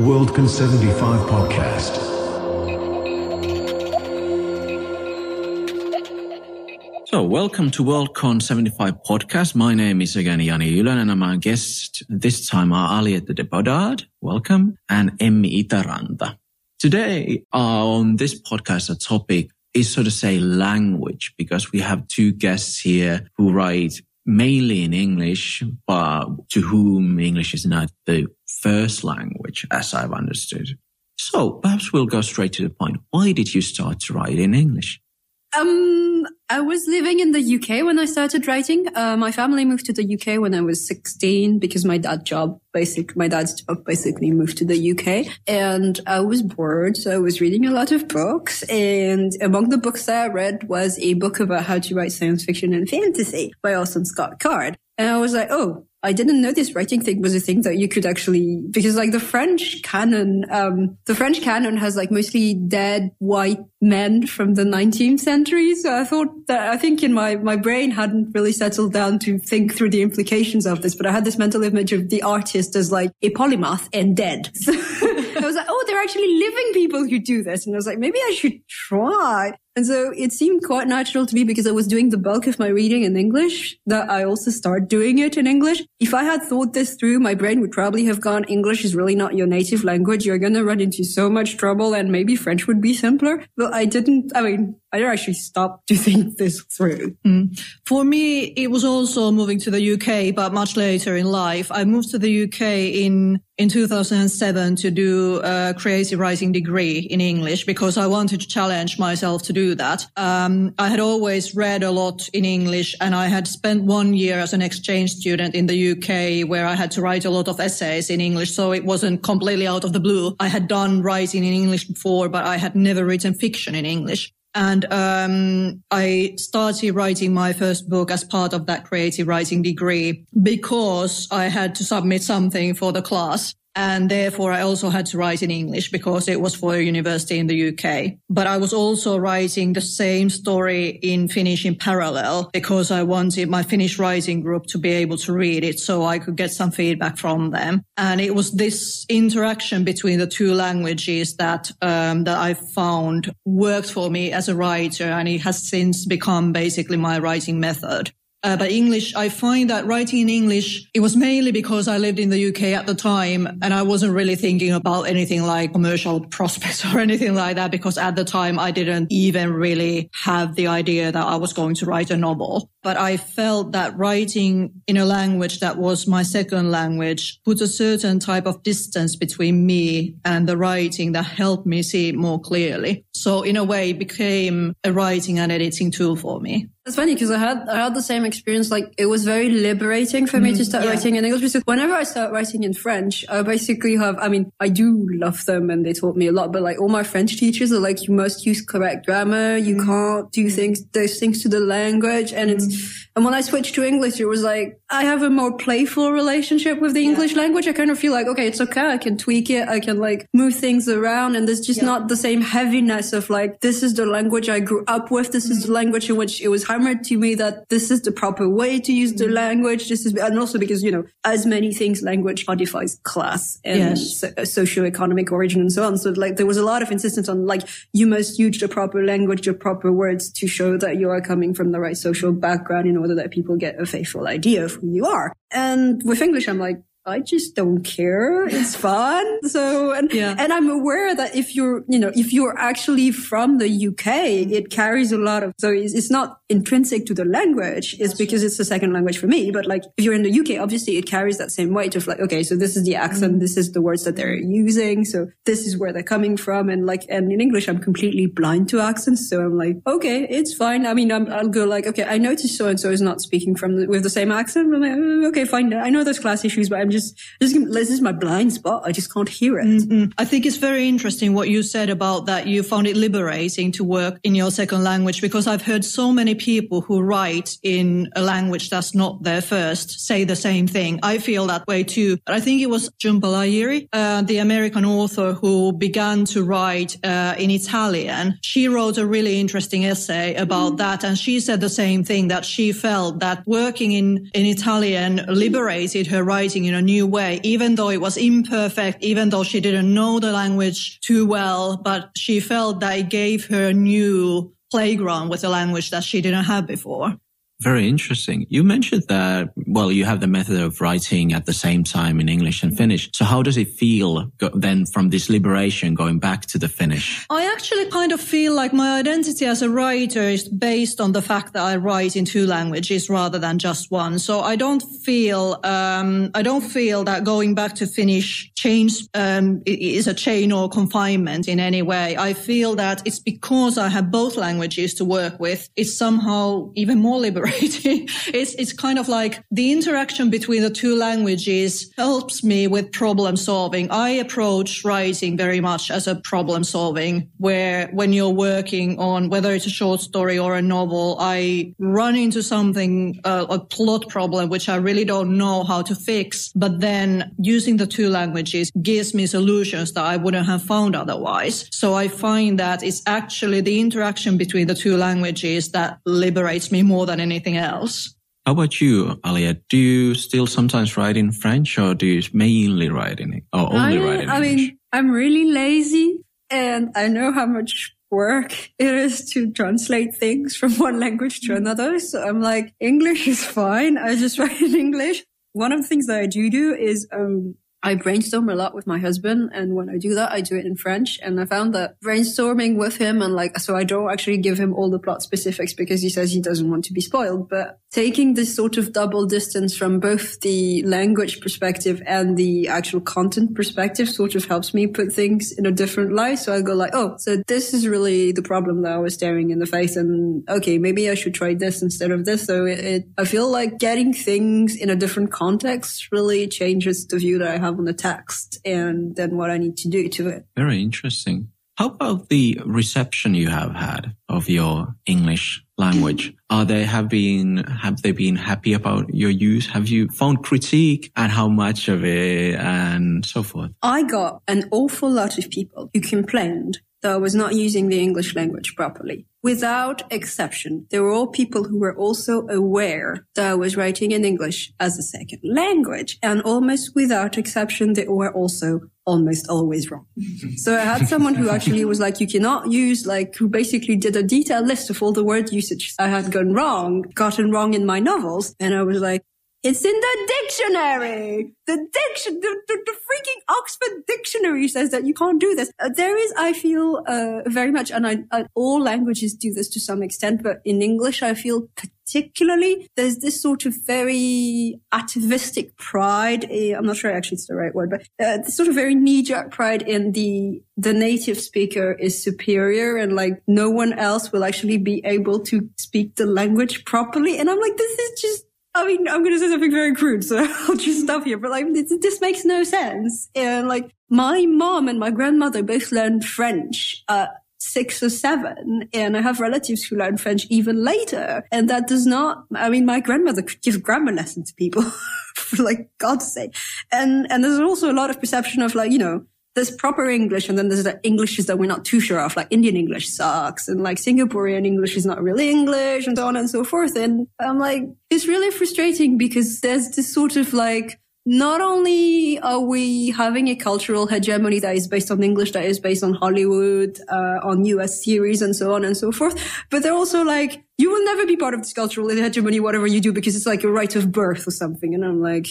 Worldcon 75 podcast. So, welcome to Worldcon 75 podcast. My name is again Jani Ylönen and my guests this time are Aliette de Bodard, welcome, and Emmi Itäranta. Today uh, on this podcast, the topic is so to say language because we have two guests here who write mainly in English, but to whom English is not the first language, as I've understood. So perhaps we'll go straight to the point. Why did you start to write in English? Um, I was living in the UK when I started writing. Uh, my family moved to the UK when I was 16 because my job, basic, my dad's job basically moved to the UK and I was bored. So I was reading a lot of books and among the books that I read was a book about how to write science fiction and fantasy by Orson Scott Card. And I was like, oh, I didn't know this writing thing was a thing that you could actually, because like the French canon, um, the French canon has like mostly dead white men from the 19th century. So I thought that I think in my, my brain hadn't really settled down to think through the implications of this, but I had this mental image of the artist as like a polymath and dead. So I was like, oh, they're actually living people who do this. And I was like, maybe I should try. And so it seemed quite natural to me because I was doing the bulk of my reading in English that I also start doing it in English. If I had thought this through, my brain would probably have gone, English is really not your native language. You're going to run into so much trouble and maybe French would be simpler. But I didn't, I mean, I didn't actually stop to think this through. Mm. For me, it was also moving to the UK, but much later in life. I moved to the UK in in 2007 to do a creative writing degree in English because I wanted to challenge myself to do that. Um, I had always read a lot in English and I had spent one year as an exchange student in the UK where I had to write a lot of essays in English. So it wasn't completely out of the blue. I had done writing in English before, but I had never written fiction in English. And um, I started writing my first book as part of that creative writing degree because I had to submit something for the class. And therefore I also had to write in English because it was for a university in the UK. But I was also writing the same story in Finnish in parallel because I wanted my Finnish writing group to be able to read it so I could get some feedback from them. And it was this interaction between the two languages that, um, that I found worked for me as a writer. And it has since become basically my writing method. Uh, but English, I find that writing in English, it was mainly because I lived in the UK at the time and I wasn't really thinking about anything like commercial prospects or anything like that because at the time I didn't even really have the idea that I was going to write a novel. But I felt that writing in a language that was my second language put a certain type of distance between me and the writing that helped me see it more clearly. So in a way, it became a writing and editing tool for me. It's funny because I had I had the same experience. Like it was very liberating for me to mm, start yeah. writing in English because whenever I start writing in French, I basically have. I mean, I do love them and they taught me a lot. But like all my French teachers are like, you must use correct grammar. You mm. can't do mm. things those things to the language. And it's and when I switched to English, it was like I have a more playful relationship with the English language. I kind of feel like okay, it's okay. I can tweak it. I can like move things around, and there's just not the same heaviness of like this is the language I grew up with. This is the mm-hmm. language in which it was hammered to me that this is the proper way to use the mm-hmm. language. This is, and also because, you know, as many things, language modifies class and Yes. so, uh, socioeconomic origin and so on. So like there was a lot of insistence on like, you must use the proper language, the proper words to show that you are coming from the right social background in order that people get a faithful idea of who you are. And with English, I'm like, I just don't care. It's fun. So, and, Yeah. and I'm aware that if you're, you know, if you're actually from the UK, mm-hmm. it carries a lot of, so it's, it's not intrinsic to the language. It's because it's the second language for me. But like, if you're in the UK, obviously it carries that same weight of like, okay, so this is the accent. Mm-hmm. This is the words that they're using. So this is where they're coming from. And like, and in English, I'm completely blind to accents. So I'm like, okay, it's fine. I mean, I'm, I'll go like, okay, I notice so and so is not speaking from the, with the same accent. I'm like, "Oh, okay, fine. I know there's class issues, but I'm just, this is my blind spot. I just can't hear it. Mm, I think it's very interesting what you said about that you found it liberating to work in your second language because I've heard so many people who write in a language that's not their first say the same thing. I feel that way too. But I think it was Jhumpa Lahiri, uh, the American author who began to write uh, in Italian. She wrote a really interesting essay about that. And she said the same thing that she felt that working in, in Italian liberated her writing in a new way, even though it was imperfect, even though she didn't know the language too well, but she felt that it gave her a new playground with a language that she didn't have before. Very interesting. You mentioned that, well, you have the method of writing at the same time in English and Finnish. So how does it feel go- then from this liberation going back to the Finnish? I actually kind of feel like my identity as a writer is based on the fact that I write in two languages rather than just one. So I don't feel, um, I don't feel that going back to Finnish change, um, is a chain or confinement in any way. I feel that it's because I have both languages to work with. It's somehow even more liberating it's, it's kind of like the interaction between the two languages helps me with problem solving. I approach writing very much as a problem solving where when you're working on whether it's a short story or a novel, I run into something, uh, a plot problem, which I really don't know how to fix. But then using the two languages gives me solutions that I wouldn't have found otherwise. So I find that it's actually the interaction between the two languages that liberates me more than anything anything else. How about you, Aliette? Do you still sometimes write in French or do you mainly write in it or only I, write in English? I English? mean, I'm really lazy and I know how much work it is to translate things from one language to another. So I'm like, English is fine. I just write in English. One of the things that I do do is, um, I brainstorm a lot with my husband. And when I do that, I do it in French. And I found that brainstorming with him and like, so I don't actually give him all the plot specifics because he says he doesn't want to be spoiled, but taking this sort of double distance from both the language perspective and the actual content perspective sort of helps me put things in a different light. So I go like, Oh, so this is really the problem that I was staring in the face. And okay, maybe I should try this instead of this. So it, it I feel like getting things in a different context really changes the view that I have on the text and then what I need to do to it. Very interesting. How about the reception you have had of your English language? Are they have been have they been happy about your use? Have you found critique and how much of it and so forth? I got an awful lot of people who complained that I was not using the English language properly. Without exception, there were all people who were also aware that I was writing in English as a second language. And almost without exception, they were also almost always wrong. so I had someone who actually was like, you cannot use like, who basically did a detailed list of all the word usage I had gone wrong, gotten wrong in my novels. And I was like, it's in the dictionary. The diction, the, the, the, freaking Oxford Dictionary says that you can't do this. Uh, there is, I feel, uh, very much, and I, I, all languages do this to some extent, but in English, I feel particularly there's this sort of very atavistic pride. I'm not sure actually it's the right word, but uh, this sort of very knee-jerk pride in the the native speaker is superior and like no one else will actually be able to speak the language properly. And I'm like, this is just I mean, I'm going to say something very crude, so I'll just stop here. But like, this, this, makes no sense. And like, my mom and my grandmother both learned French at six or seven, and I have relatives who learned French even later. And that does not. I mean, my grandmother could give grammar lessons to people, for like God's sake. And and there's also a lot of perception of like, you know, there's proper English and then there's the Englishes that we're not too sure of, like Indian English sucks and like Singaporean English is not really English and so on and so forth. And I'm like, it's really frustrating because there's this sort of like, not only are we having a cultural hegemony that is based on English, that is based on Hollywood, uh, on US series and so on and so forth, but they're also like, you will never be part of this cultural hegemony, whatever you do, because it's like a right of birth or something. And I'm like,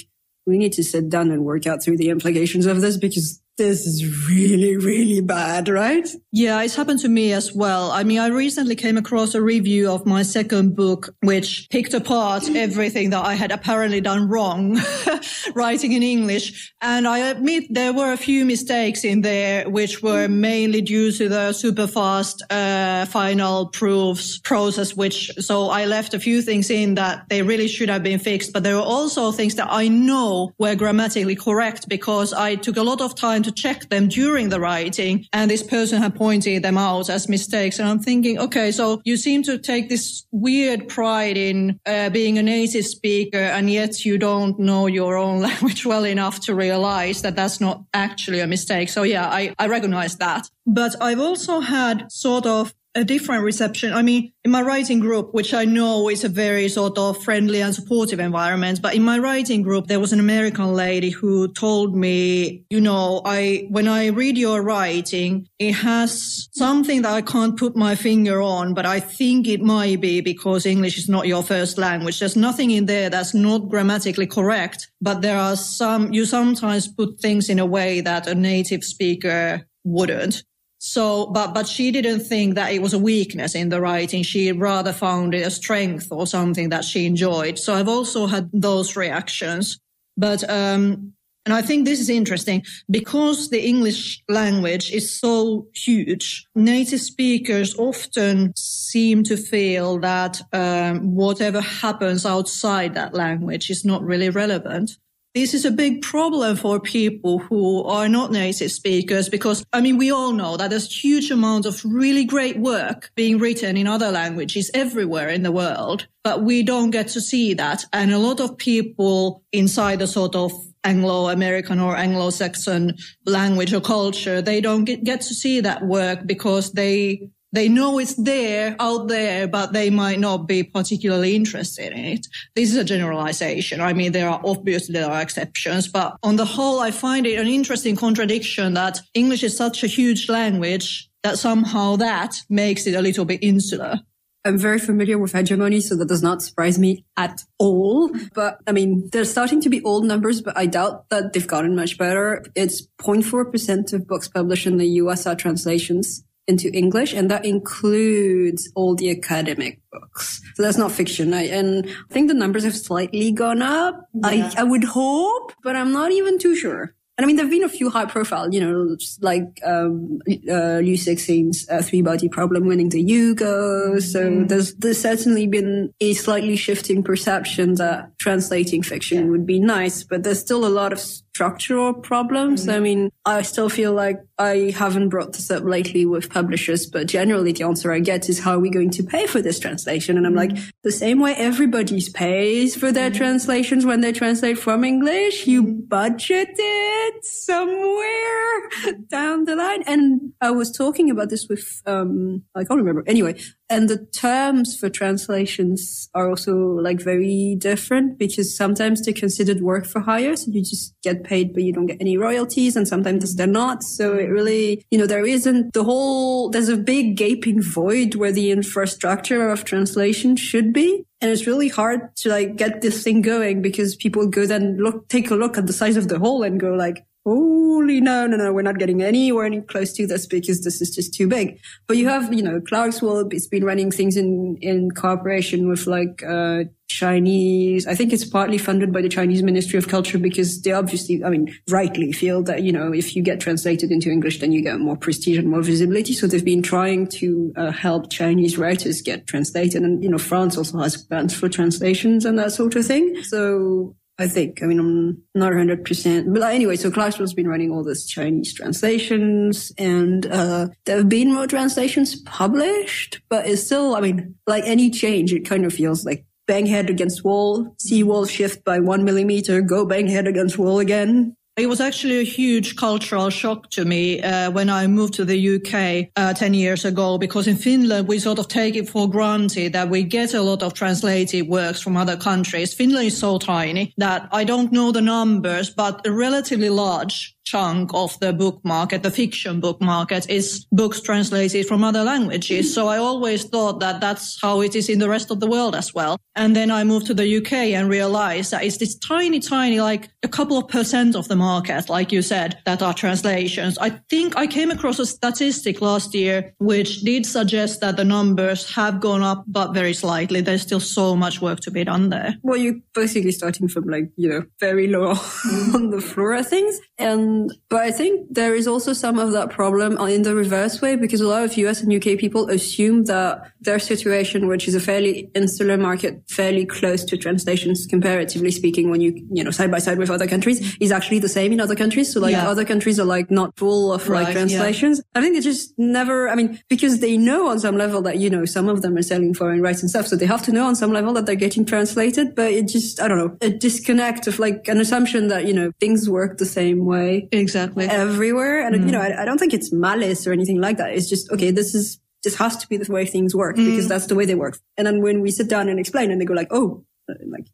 we need to sit down and work out through the implications of this because this is really, really bad, right? Yeah, it's happened to me as well. I mean, I recently came across a review of my second book, which picked apart everything that I had apparently done wrong writing in English. And I admit there were a few mistakes in there, which were mainly due to the super fast, uh, final proofs process, which, so I left a few things in that they really should have been fixed. But there were also things that I know were grammatically correct because I took a lot of time trying to check them during the writing. And this person had pointed them out as mistakes. And I'm thinking, okay, so you seem to take this weird pride in uh, being a native speaker and yet you don't know your own language well enough to realize that that's not actually a mistake. So yeah, I, I recognize that. But I've also had sort of a different reception. I mean, in my writing group, which I know is a very sort of friendly and supportive environment, but in my writing group, there was an American lady who told me, you know, I, when I read your writing, it has something that I can't put my finger on, but I think it might be because English is not your first language. There's nothing in there that's not grammatically correct, but there are some, you sometimes put things in a way that a native speaker wouldn't. So, but, but she didn't think that it was a weakness in the writing. She rather found it a strength or something that she enjoyed. So I've also had those reactions. But, um, and I think this is interesting because the English language is so huge. Native speakers often seem to feel that um, whatever happens outside that language is not really relevant. This is a big problem for people who are not native speakers because, I mean, we all know that there's huge amounts of really great work being written in other languages everywhere in the world, but we don't get to see that. And a lot of people inside the sort of Anglo-American or Anglo-Saxon language or culture, they don't get, get to see that work because they they know it's there out there, but they might not be particularly interested in it. This is a generalization. I mean, there are obviously there are exceptions, but on the whole, I find it an interesting contradiction that English is such a huge language that somehow that makes it a little bit insular. I'm very familiar with hegemony, so that does not surprise me at all. But I mean, they're starting to be old numbers, but I doubt that they've gotten much better. It's 0.4% of books published in the US are translations into English, and that includes all the academic books. So that's not fiction. I, and I think the numbers have slightly gone up. Yeah. I, I would hope, but I'm not even too sure. And I mean, there have been a few high profile, you know, like um, uh, Liu Cixin's uh, three body problem winning the Hugo. So mm. there's there's certainly been a slightly shifting perception that translating fiction yeah. would be nice, but there's still a lot of structural problems. Mm-hmm. I mean, I still feel like I haven't brought this up lately with publishers, but generally the answer I get is how are we going to pay for this translation? And I'm mm-hmm. like, the same way everybody pays for their mm-hmm. translations when they translate from English, you mm-hmm. budget it somewhere down the line. And I was talking about this with, um, I can't remember. Anyway, and the terms for translations are also like very different because sometimes they're considered work for hire. So you just get paid, but you don't get any royalties. And sometimes they're not. So it really, you know, there isn't the whole, there's a big gaping void where the infrastructure of translation should be. And it's really hard to like get this thing going because people go then look, take a look at the size of the hole and go like, holy no, no, no, we're not getting anywhere any close to this because this is just too big. But you have, you know, Clarkesworld, it's been running things in, in cooperation with like, uh, Chinese, I think it's partly funded by the Chinese Ministry of Culture because they obviously, I mean, rightly feel that, you know, if you get translated into English, then you get more prestige and more visibility. So they've been trying to uh, help Chinese writers get translated. And, you know, France also has grants for translations and that sort of thing. So I think. I mean, I'm not 100%. But anyway, so Clarkesworld's been running all these Chinese translations and, uh, there have been more translations published, but it's still, I mean, like any change, it kind of feels like bang head against wall, see wall shift by one millimeter, go bang head against wall again. It was actually a huge cultural shock to me uh, when I moved to the UK uh, 10 years ago, because in Finland, we sort of take it for granted that we get a lot of translated works from other countries. Finland is so tiny that I don't know the numbers, but relatively large chunk of the book market, the fiction book market is books translated from other languages. So I always thought that that's how it is in the rest of the world as well. And then I moved to the UK and realized that it's this tiny, tiny, like a couple of percent of the market, like you said, that are translations. I think I came across a statistic last year, which did suggest that the numbers have gone up, but very slightly. There's still so much work to be done there. Well, you're basically starting from like, you know, very low on the floor of things. And And, but I think there is also some of that problem in the reverse way because a lot of US and UK people assume that their situation, which is a fairly insular market, fairly close to translations comparatively speaking, when you, you know, side by side with other countries is actually the same in other countries. So like Yeah. other countries are like not full of Right, like yeah. translations. I think they just never, I mean, because they know on some level that, you know, some of them are selling foreign rights and stuff. So they have to know on some level that they're getting translated, but it just, I don't know, a disconnect of like an assumption that, you know, things work the same way Exactly. everywhere. And, Mm. you know, I, I don't think it's malice or anything like that. It's just, okay, this is, this has to be the way things work Mm. because that's the way they work. And then when we sit down and explain and they go like, oh, like,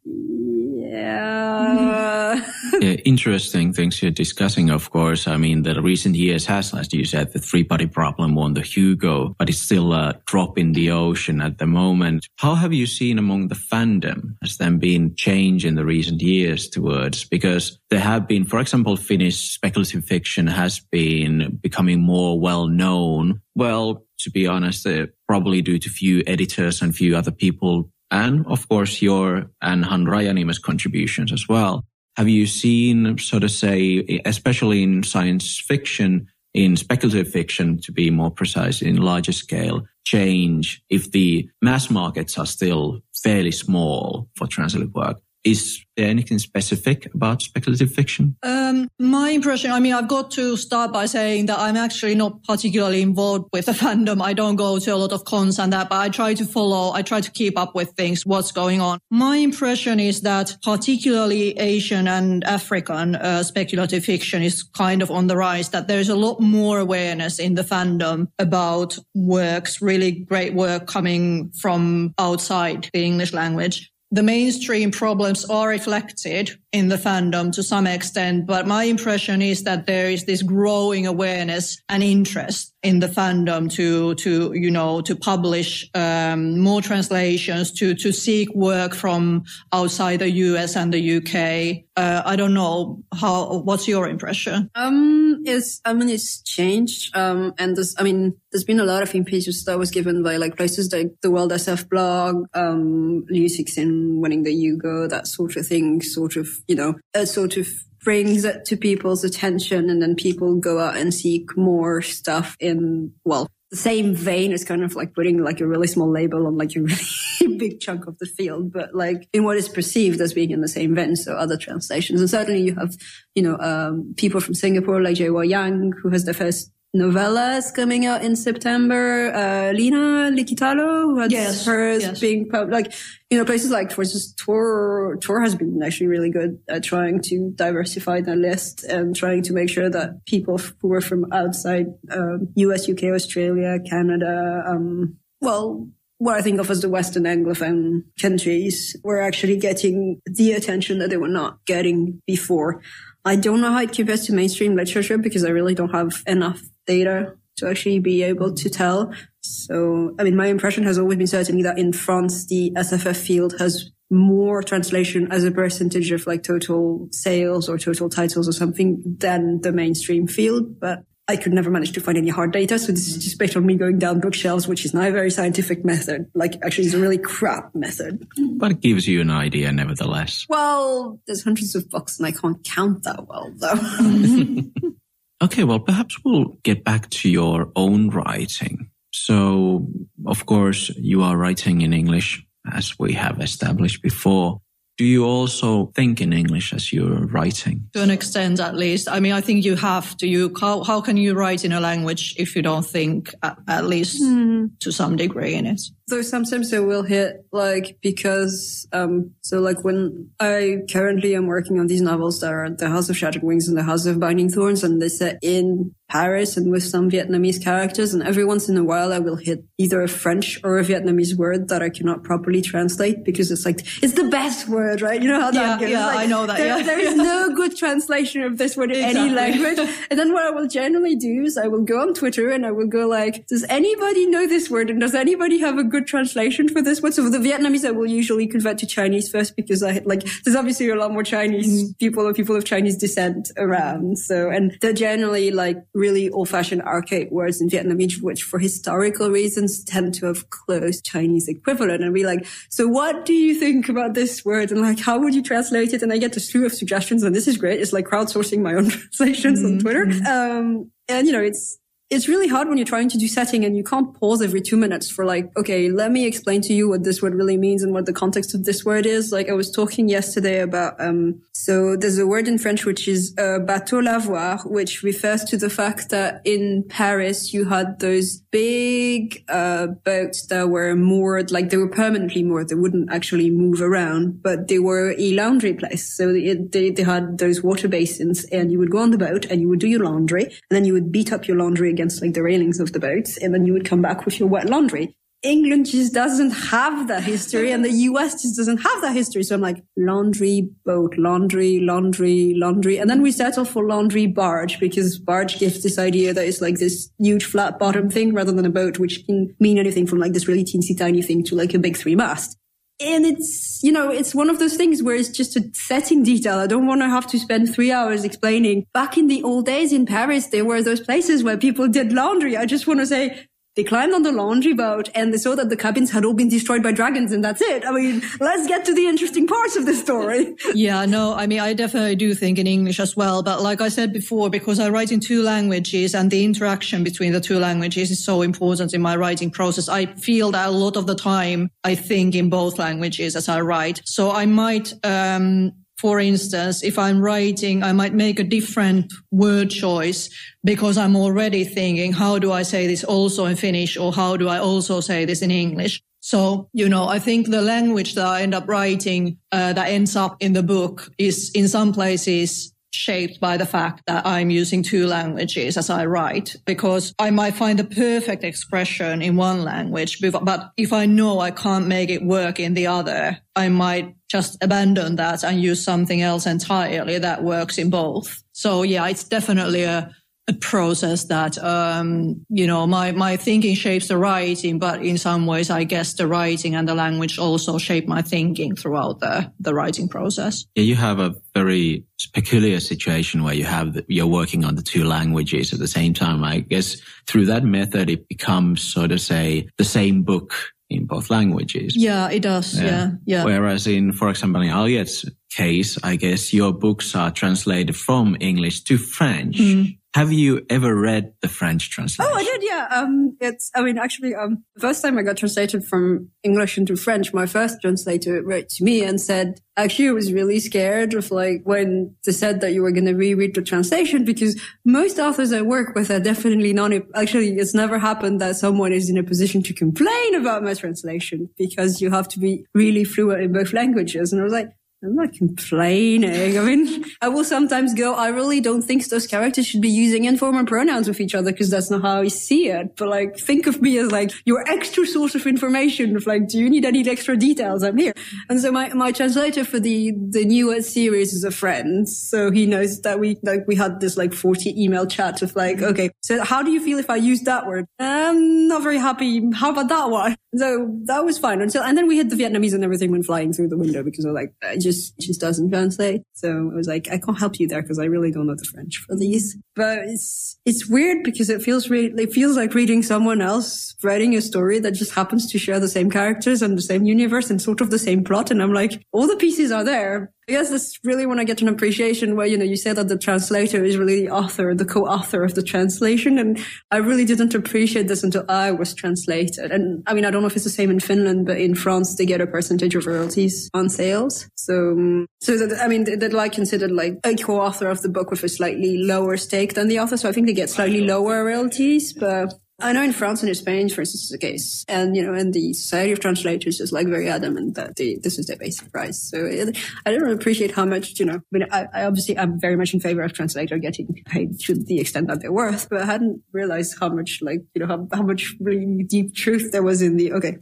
yeah. yeah, interesting things you're discussing, of course. I mean, the recent years has, as you said, the three body problem won the Hugo, but it's still a drop in the ocean at the moment. How have you seen among the fandom? Has there been change in the recent years towards, because there have been, for example, Finnish speculative fiction has been becoming more well known. Well, to be honest, uh, probably due to few editors and few other people and of course your and Hannu Rajaniemi's contributions as well. Have you seen, so to say, especially in science fiction, in speculative fiction, to be more precise, in larger scale, change if the mass markets are still fairly small for translated work? Is there anything specific about speculative fiction? Um, my impression, I mean, I've got to start by saying that I'm actually not particularly involved with the fandom. I don't go to a lot of cons and that, but I try to follow, I try to keep up with things, what's going on. My impression is that particularly Asian and African uh, speculative fiction is kind of on the rise, that there's a lot more awareness in the fandom about works, really great work coming from outside the English language the mainstream problems are reflected in the fandom to some extent, but my impression is that there is this growing awareness and interest in the fandom to, to, you know, to publish, um, more translations, to, to seek work from outside the US and the UK. Uh, I don't know how, what's your impression? Um, it's, I mean, it's changed. Um, and there's, I mean, there's been a lot of impetus that was given by like places like the World SF blog, um, Liu Cixin winning the Hugo, that sort of thing, sort of, you know, a sort of brings it to people's attention and then people go out and seek more stuff in, well, the same vein is kind of like putting like a really small label on like a really big chunk of the field, but like in what is perceived as being in the same vein. So other translations. And certainly you have, you know, um, people from Singapore like JY Yang, who has the first novellas coming out in September. Uh, Leena Likitalo, who has Yes, hers yes. being pub- like, you know, places like, for instance, Tor, Tor has been actually really good at trying to diversify the list and trying to make sure that people who were from outside, um, US, UK, Australia, Canada, um, well, what I think of as the Western Anglophone countries were actually getting the attention that they were not getting before. I don't know how it compares to mainstream literature because I really don't have enough data to actually be able to tell. So, I mean, my impression has always been certainly that in France, the SFF field has more translation as a percentage of like total sales or total titles or something than the mainstream field. But I could never manage to find any hard data. So this is just based on me going down bookshelves, which is not a very scientific method. Like actually it's a really crap method. But it gives you an idea nevertheless. Well, there's hundreds of books and I can't count that well though. Okay, well, perhaps we'll get back to your own writing. So, of course, you are writing in English, as we have established before. Do you also think in English as you're writing? To an extent, at least. I mean, I think you have to. You how how can you write in a language if you don't think at, at least hmm. to some degree in it? Though sometimes I will hit like because um so like when I currently am working on these novels that are The House of Shattered Wings and The House of Binding Thorns and they set in Paris and with some Vietnamese characters and every once in a while I will hit either a French or a Vietnamese word that I cannot properly translate because it's like it's the best word, right? You know how that Yeah, goes. yeah, Like, I know that, There, yeah. there is no good translation of this word in any language. And then what I will generally do is I will go on Twitter and I will go like, does anybody know this word? And does anybody have a good good translation for this one. So the Vietnamese I will usually convert to Chinese first because I like there's obviously a lot more Chinese mm. people or people of Chinese descent around. So and they're generally like really old fashioned archaic words in Vietnamese, which for historical reasons tend to have close Chinese equivalent. And be like, so what do you think about this word? And like, how would you translate it? And I get a slew of suggestions, and this is great. It's like crowdsourcing my own translations mm-hmm. on Twitter. Um, and you know, it's it's really hard when you're trying to do setting and you can't pause every two minutes for like, okay, let me explain to you what this word really means and what the context of this word is. Like I was talking yesterday about, um, so there's a word in French which is uh, bateau lavoir, which refers to the fact that in Paris you had those big uh, boats that were moored, like they were permanently moored. They wouldn't actually move around, but they were a laundry place. So they, they, they had those water basins and you would go on the boat and you would do your laundry and then you would beat up your laundry against like the railings of the boats, and then you would come back with your wet laundry. England just doesn't have that history and the US just doesn't have that history. So I'm like, laundry, boat, laundry, laundry, laundry. And then we settle for laundry barge because barge gives this idea that it's like this huge flat bottom thing rather than a boat, which can mean anything from like this really teensy tiny thing to like a big three mast and it's you know it's one of those things where it's just a setting detail. I don't want to have to spend three hours explaining. Back in the old days in paris there were those places where people did laundry. I just want to say they climbed on the laundry boat and they saw that the cabins had all been destroyed by dragons and that's it. I mean, let's get to the interesting parts of the story. yeah, no, I mean, I definitely do think in English as well. But like I said before, because I write in two languages and the interaction between the two languages is so important in my writing process, I feel that a lot of the time I think in both languages as I write. So I might, um, for instance, if I'm writing, I might make a different word choice because I'm already thinking, how do I say this also in Finnish or how do I also say this in English? So, you know, I think the language that I end up writing, uh, that ends up in the book is in some places shaped by the fact that I'm using two languages as I write, because I might find the perfect expression in one language, but if I know I can't make it work in the other, I might just abandon that and use something else entirely that works in both. So yeah, it's definitely a, process that um, you know my my thinking shapes the writing, but in some ways, I guess the writing and the language also shape my thinking throughout the the writing process. Yeah, you have a very peculiar situation where you have the, you're working on the two languages at the same time. I guess through that method, it becomes sort of say the same book in both languages. Yeah, it does. Yeah. yeah, yeah. Whereas in, for example, in Aliette's case, I guess your books are translated from English to French. Mm. Have you ever read the French translation? Oh, I did. Yeah. Um, it's, I mean, actually, um, the first time I got translated from English into French, my first translator wrote to me and said, actually, I was really scared of like when they said that you were going to reread the translation because most authors I work with are definitely not, actually, it's never happened that someone is in a position to complain about my translation because you have to be really fluent in both languages. And I was like, I'm not complaining. I mean, I will sometimes go, I really don't think those characters should be using informal pronouns with each other because that's not how I see it. But like, think of me as like your extra source of information of like, do you need any extra details? I'm here. And so my, my translator for the, the newer series is a friend. So he knows that we, like, we had this like 40 email chat of like, okay, so how do you feel if I use that word? I'm not very happy. How about that one? So that was fine until, and then we hit the Vietnamese and everything went flying through the window because I was like, just, just doesn't translate. So I was like, I can't help you there because I really don't know the French for these. But it's, it's weird because it feels really, it feels like reading someone else writing a story that just happens to share the same characters and the same universe and sort of the same plot. And I'm like, all the pieces are there, I guess that's really when I get an appreciation where, you know, you say that the translator is really the author, the co-author of the translation. And I really didn't appreciate this until I was translated. And I mean, I don't know if it's the same in Finland, but in France, they get a percentage of royalties on sales. So, so that, I mean, they're like considered like a co-author of the book with a slightly lower stake than the author. So I think they get slightly lower royalties, but I know in France and in Spain, for instance, is the case. And, you know, and the Society of Translators is like very adamant that they, this is their basic price. So it, I don't really appreciate how much, you know, I mean, I, I, obviously, I'm very much in favor of translator getting paid to the extent that they're worth, but I hadn't realized how much, like, you know, how, how much really deep truth there was in the, okay,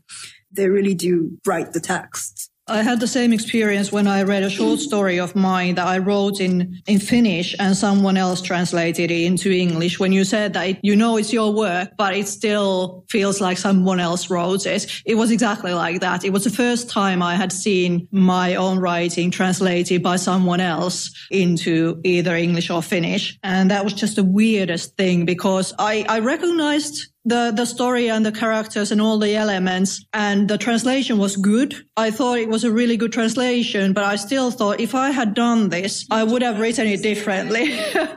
they really do write the text I had the same experience when I read a short story of mine that I wrote in, in Finnish and someone else translated it into English. When you said that it, you know it's your work, but it still feels like someone else wrote it. It was exactly like that. It was the first time I had seen my own writing translated by someone else into either English or Finnish. And that was just the weirdest thing because I, I recognized the the story and the characters and all the elements and the translation was good. I thought it was a really good translation but i still thought if i had done this i would have written it differently.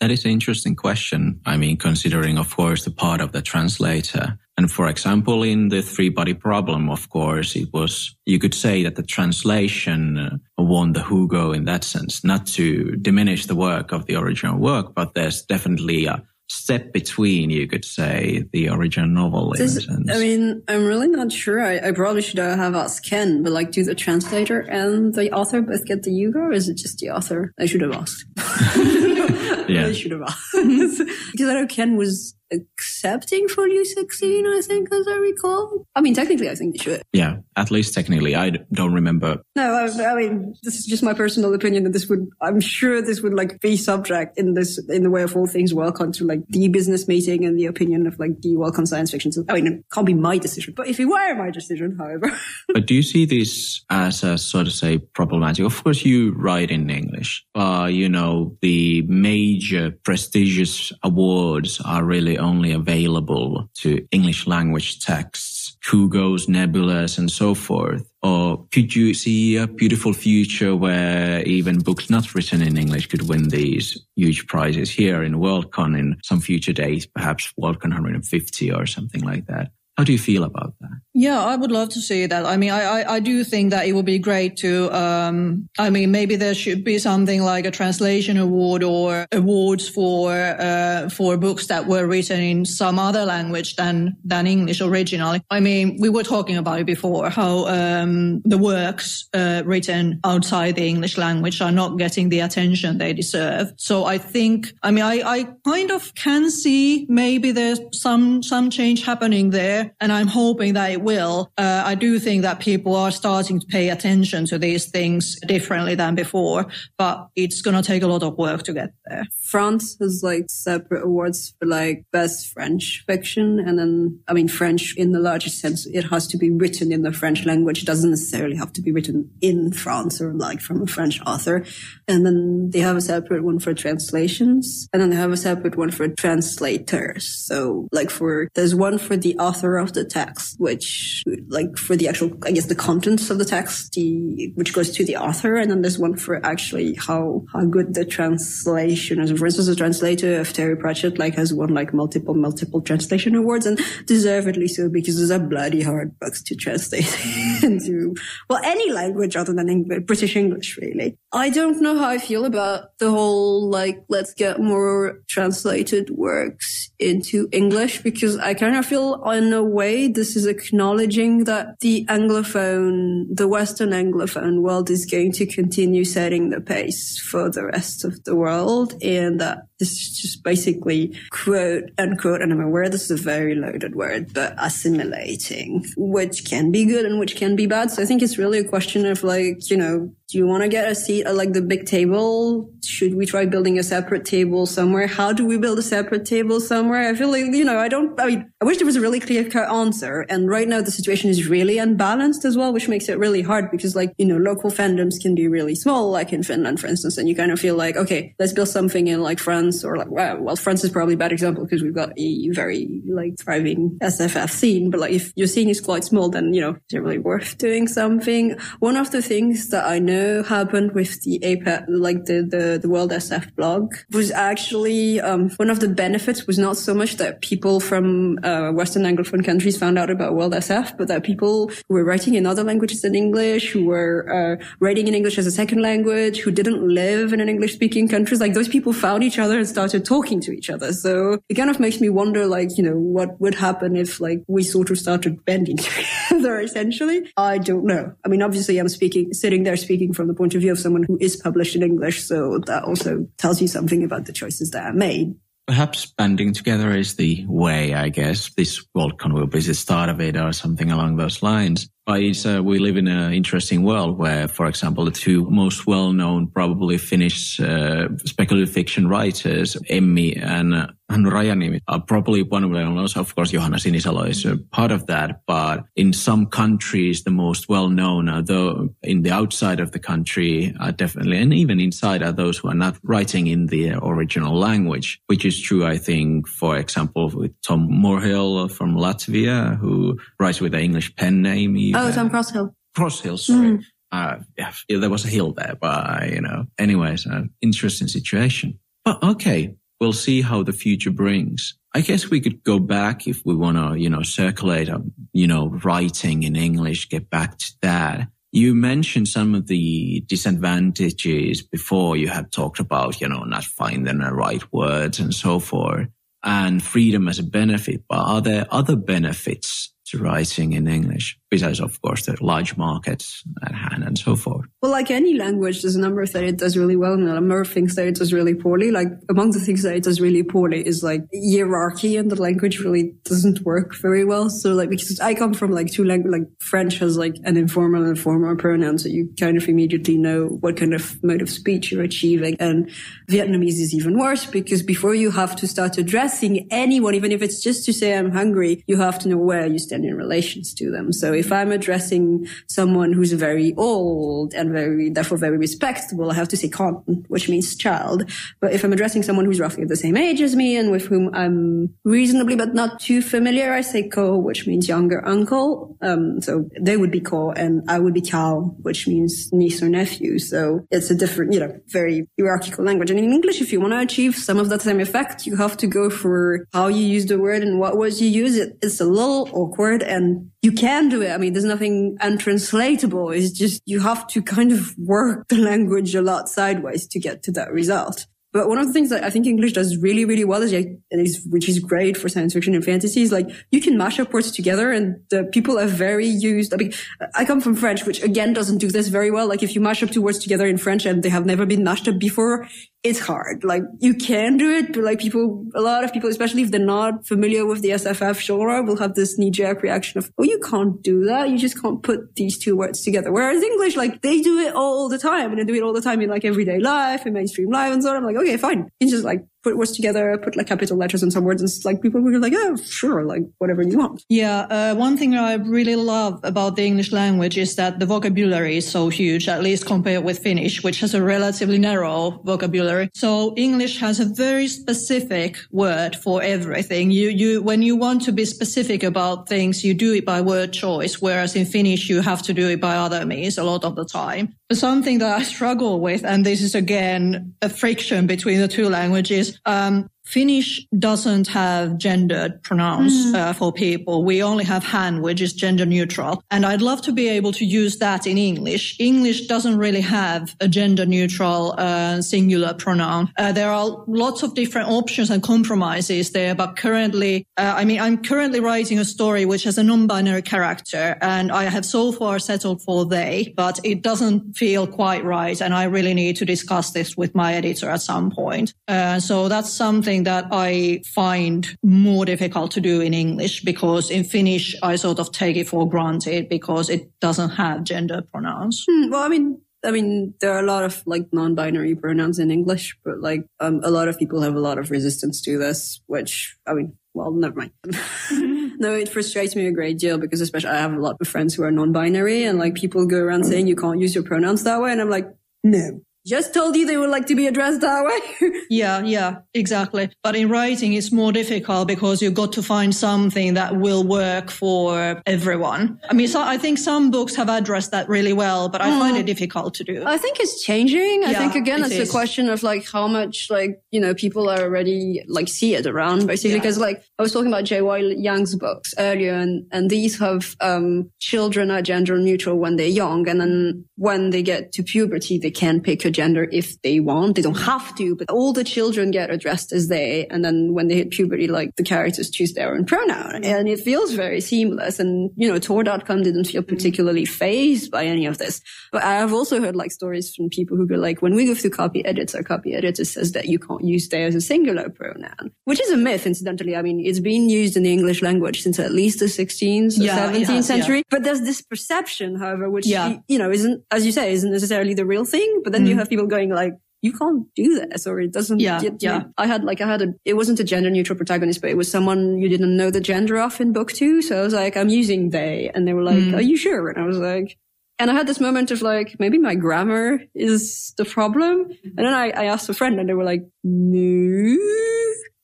That is an interesting question. I mean considering of course the part of the translator. And for example in the three body problem of course it was you could say that the translation uh, won the hugo in that sense. Not to diminish the work of the original work but there's definitely a step between, you could say, the original novel. This, I mean, I'm really not sure. I, I, probably should have asked Ken, but like, do the translator and the author both get the Hugo, or is it just the author? I should have asked. yeah. I should have asked. because I know Ken was accepting for Liu Cixin, I think, as I recall. I mean, technically, I think they should. Yeah, at least technically. I don't remember. No, I, I, mean, this is just my personal opinion that this would, I'm sure this would like be subject in this, in the way of all things welcome to like the business meeting and the opinion of like the welcome science fiction. So, I mean, it can't be my decision, but if it were my decision, however. but do you see this as a sort of say problematic? Of course, you write in English. Uh, you know, the major prestigious awards are really only available to English language texts, Hugo's, Nebulas, and so forth? Or could you see a beautiful future where even books not written in English could win these huge prizes here in Worldcon in some future days, perhaps Worldcon 150 or something like that? How do you feel about that? Yeah, I would love to see that. I mean, I, I, I do think that it would be great to, um, I mean, maybe there should be something like a translation award or awards for, uh, for books that were written in some other language than, than English originally. I mean, we were talking about it before, how, um, the works, uh, written outside the English language are not getting the attention they deserve. So I think, I mean, I, I kind of can see maybe there's some, some change happening there and I'm hoping that it will. Uh, I do think that people are starting to pay attention to these things differently than before, but it's going to take a lot of work to get there. France has like separate awards for like best French fiction. And then, I mean, French in the largest sense, it has to be written in the French language. It doesn't necessarily have to be written in France or like from a French author. And then they have a separate one for translations. And then they have a separate one for translators. So like for, there's one for the author of the text, which like for the actual, I guess the contents of the text, the, which goes to the author. And then there's one for actually how, how good the translation is. For instance, the translator of Terry Pratchett like has won like multiple, multiple translation awards and deservedly so because those are bloody hard books to translate into, well, any language other than English, British English, really. I don't know how I feel about the whole like, let's get more translated works into English because I kind of feel in a way this is acknowledging that the Anglophone, the Western Anglophone world is going to continue setting the pace for the rest of the world and that this is just basically quote unquote, and I'm aware this is a very loaded word, but assimilating, which can be good and which can be bad. So I think it's really a question of like, you know, do you want to get a seat at like the big table? Should we try building a separate table somewhere? How do we build a separate table somewhere? I feel like, you know, I don't, I mean, I wish there was a really clear cut answer. And right now the situation is really unbalanced as well, which makes it really hard because like, you know, local fandoms can be really small, like in Finland, for instance, and you kind of feel like, okay, let's build something in like France or like, well, well France is probably a bad example because we've got a very like thriving SFF scene. But like if your scene is quite small, then, you know, is it really worth doing something? One of the things that I know happened with the APET, like the, the, the World SF blog was actually, um, one of the benefits was not so much that people from, uh, Western Anglophone countries found out about World SF, but that people who were writing in other languages than English, who were, uh, writing in English as a second language, who didn't live in an English speaking country, like those people found each other and started talking to each other. So it kind of makes me wonder, like, you know, what would happen if like we sort of started bending together essentially? I don't know. I mean, obviously I'm speaking, sitting there speaking from the point of view of someone who is published in English. So that also tells you something about the choices that are made. Perhaps banding together is the way, I guess. This Worldcon will be the start of it or something along those lines. Uh, we live in an interesting world where, for example, the two most well-known, probably Finnish uh, speculative fiction writers, Emmi and uh, Hannu are probably one of them. Also, of course, Johanna Sinisalo is a part of that. But in some countries, the most well-known, although in the outside of the country, are definitely, and even inside, are those who are not writing in the original language, which is true, I think, for example, with Tom Moorhill from Latvia, who writes with the English pen name. Oh, Tom Crosshill. Crosshill, sorry. Mm. Uh, yeah, there was a hill there, but you know, anyways, an interesting situation. But okay, we'll see how the future brings. I guess we could go back if we want to, you know, circulate, um, you know, writing in English, get back to that. You mentioned some of the disadvantages before you have talked about, you know, not finding the right words and so forth and freedom as a benefit. But are there other benefits to writing in English, besides, of course, the large markets at hand and so forth. Well, like any language, there's a number of things that it does really well and a number of things that it does really poorly. Like among the things that it does really poorly is like hierarchy and the language really doesn't work very well. So like, because I come from like two language, like French has like an informal and formal pronoun. So you kind of immediately know what kind of mode of speech you're achieving. And Vietnamese is even worse because before you have to start addressing anyone, even if it's just to say I'm hungry, you have to know where you stand in relations to them. So if I'm addressing someone who's very old and very, therefore very respectable, I have to say con, which means child. But if I'm addressing someone who's roughly the same age as me and with whom I'm reasonably but not too familiar, I say ko, which means younger uncle. Um, so they would be ko and I would be Cal, which means niece or nephew. So it's a different, you know, very hierarchical language. And in English, if you want to achieve some of that same effect, you have to go for how you use the word and what words you use. It, it's a little awkward and you can do it. I mean, there's nothing untranslatable. It's just you have to kind of work the language a lot sideways to get to that result. But one of the things that I think English does really, really well is, is, which is great for science fiction and fantasy is like you can mash up words together and the people are very used. I mean, I come from French, which again doesn't do this very well. Like if you mash up two words together in French and they have never been mashed up before, it's hard. Like you can do it, but like people, a lot of people, especially if they're not familiar with the SFF genre, will have this knee jerk reaction of, oh, you can't do that. You just can't put these two words together. Whereas English, like they do it all the time and they do it all the time in like everyday life and mainstream life and so on. I'm like, okay, fine. You just like put words together, put like capital letters on some words, and it's like people were like, oh, sure, like whatever you want. Yeah, uh, one thing I really love about the English language is that the vocabulary is so huge, at least compared with Finnish, which has a relatively narrow vocabulary. So English has a very specific word for everything. You, you, when you want to be specific about things, you do it by word choice, whereas in Finnish, you have to do it by other means a lot of the time. But something that I struggle with, and this is again a friction between the two languages. Um, Finnish doesn't have gendered pronouns mm. uh, for people. We only have hän, which is gender neutral. And I'd love to be able to use that in English. English doesn't really have a gender neutral uh, singular pronoun. Uh, there are lots of different options and compromises there, but currently, uh, I mean, I'm currently writing a story which has a non-binary character and I have so far settled for they, but it doesn't feel quite right. And I really need to discuss this with my editor at some point. Uh, so that's something something that I find more difficult to do in English because in Finnish, I sort of take it for granted because it doesn't have gender pronouns. Hmm, well, I mean, I mean, there are a lot of like non-binary pronouns in English, but like um, a lot of people have a lot of resistance to this, which I mean, well, never mind. no, it frustrates me a great deal because especially I have a lot of friends who are non-binary and like people go around saying you can't use your pronouns that way. And I'm like, no, just told you they would like to be addressed that way. yeah, yeah, exactly. But in writing, it's more difficult because you've got to find something that will work for everyone. I mean, so I think some books have addressed that really well, but I mm. find it difficult to do. I think it's changing. I think again, it it's a question of like how much like, you know, people are already like see it around basically. Yeah. Because like I was talking about JY Yang's books earlier and, and these have, um, children are gender neutral when they're young. And then when they get to puberty, they can pick a gender if they want. They don't have to, but all the children get addressed as they. And then when they hit puberty, like the characters choose their own pronoun and it feels very seamless. And, you know, Tor.com didn't feel particularly phased by any of this. But I've also heard like stories from people who go like, when we go through copy edits, our copy editor says that you can't use they as a singular pronoun, which is a myth, incidentally. I mean, it's been used in the English language since at least the 16th or Yeah, 17th yeah, century. yeah. But there's this perception, however, which, Yeah. you know, isn't, as you say, isn't necessarily the real thing. But then you Mm. Have people going like, you can't do this or it doesn't. Yeah, you- yeah. I had like, I had a, it wasn't a gender neutral protagonist, but it was someone you didn't know the gender of in book two. So I was like, I'm using they. And they were like, Mm. are you sure? And I was like, and I had this moment of like, maybe my grammar is the problem. And then I, I asked a friend and they were like, no,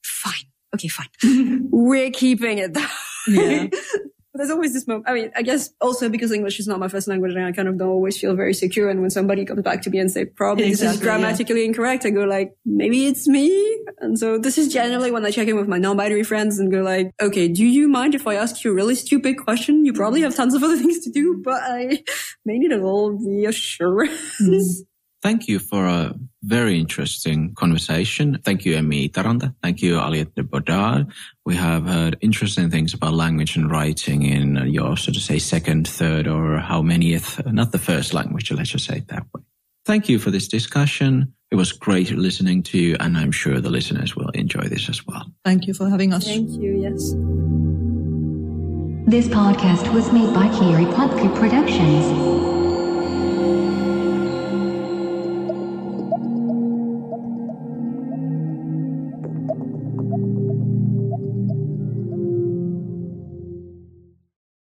fine. Okay, fine. We're keeping it. Yeah. There's always this moment. I mean, I guess also because English is not my first language and I kind of don't always feel very secure. And when somebody comes back to me and say, probably this is Exactly, yeah. grammatically incorrect, I go like, maybe it's me. And so this is generally when I check in with my non-binary friends and go like, okay, do you mind if I ask you a really stupid question? You probably have tons of other things to do, but I may need a little reassurance. Hmm. Thank you for a very interesting conversation. Thank you, Emmi Itäranta. Thank you, Aliette de Bodard. We have heard interesting things about language and writing in your, so to say, second, third, or how manyth, not the first language, let's just say it that way. Thank you for this discussion. It was great listening to you, and I'm sure the listeners will enjoy this as well. Thank you for having us. Thank you. Yes. This podcast was made by Kierrepotku Productions.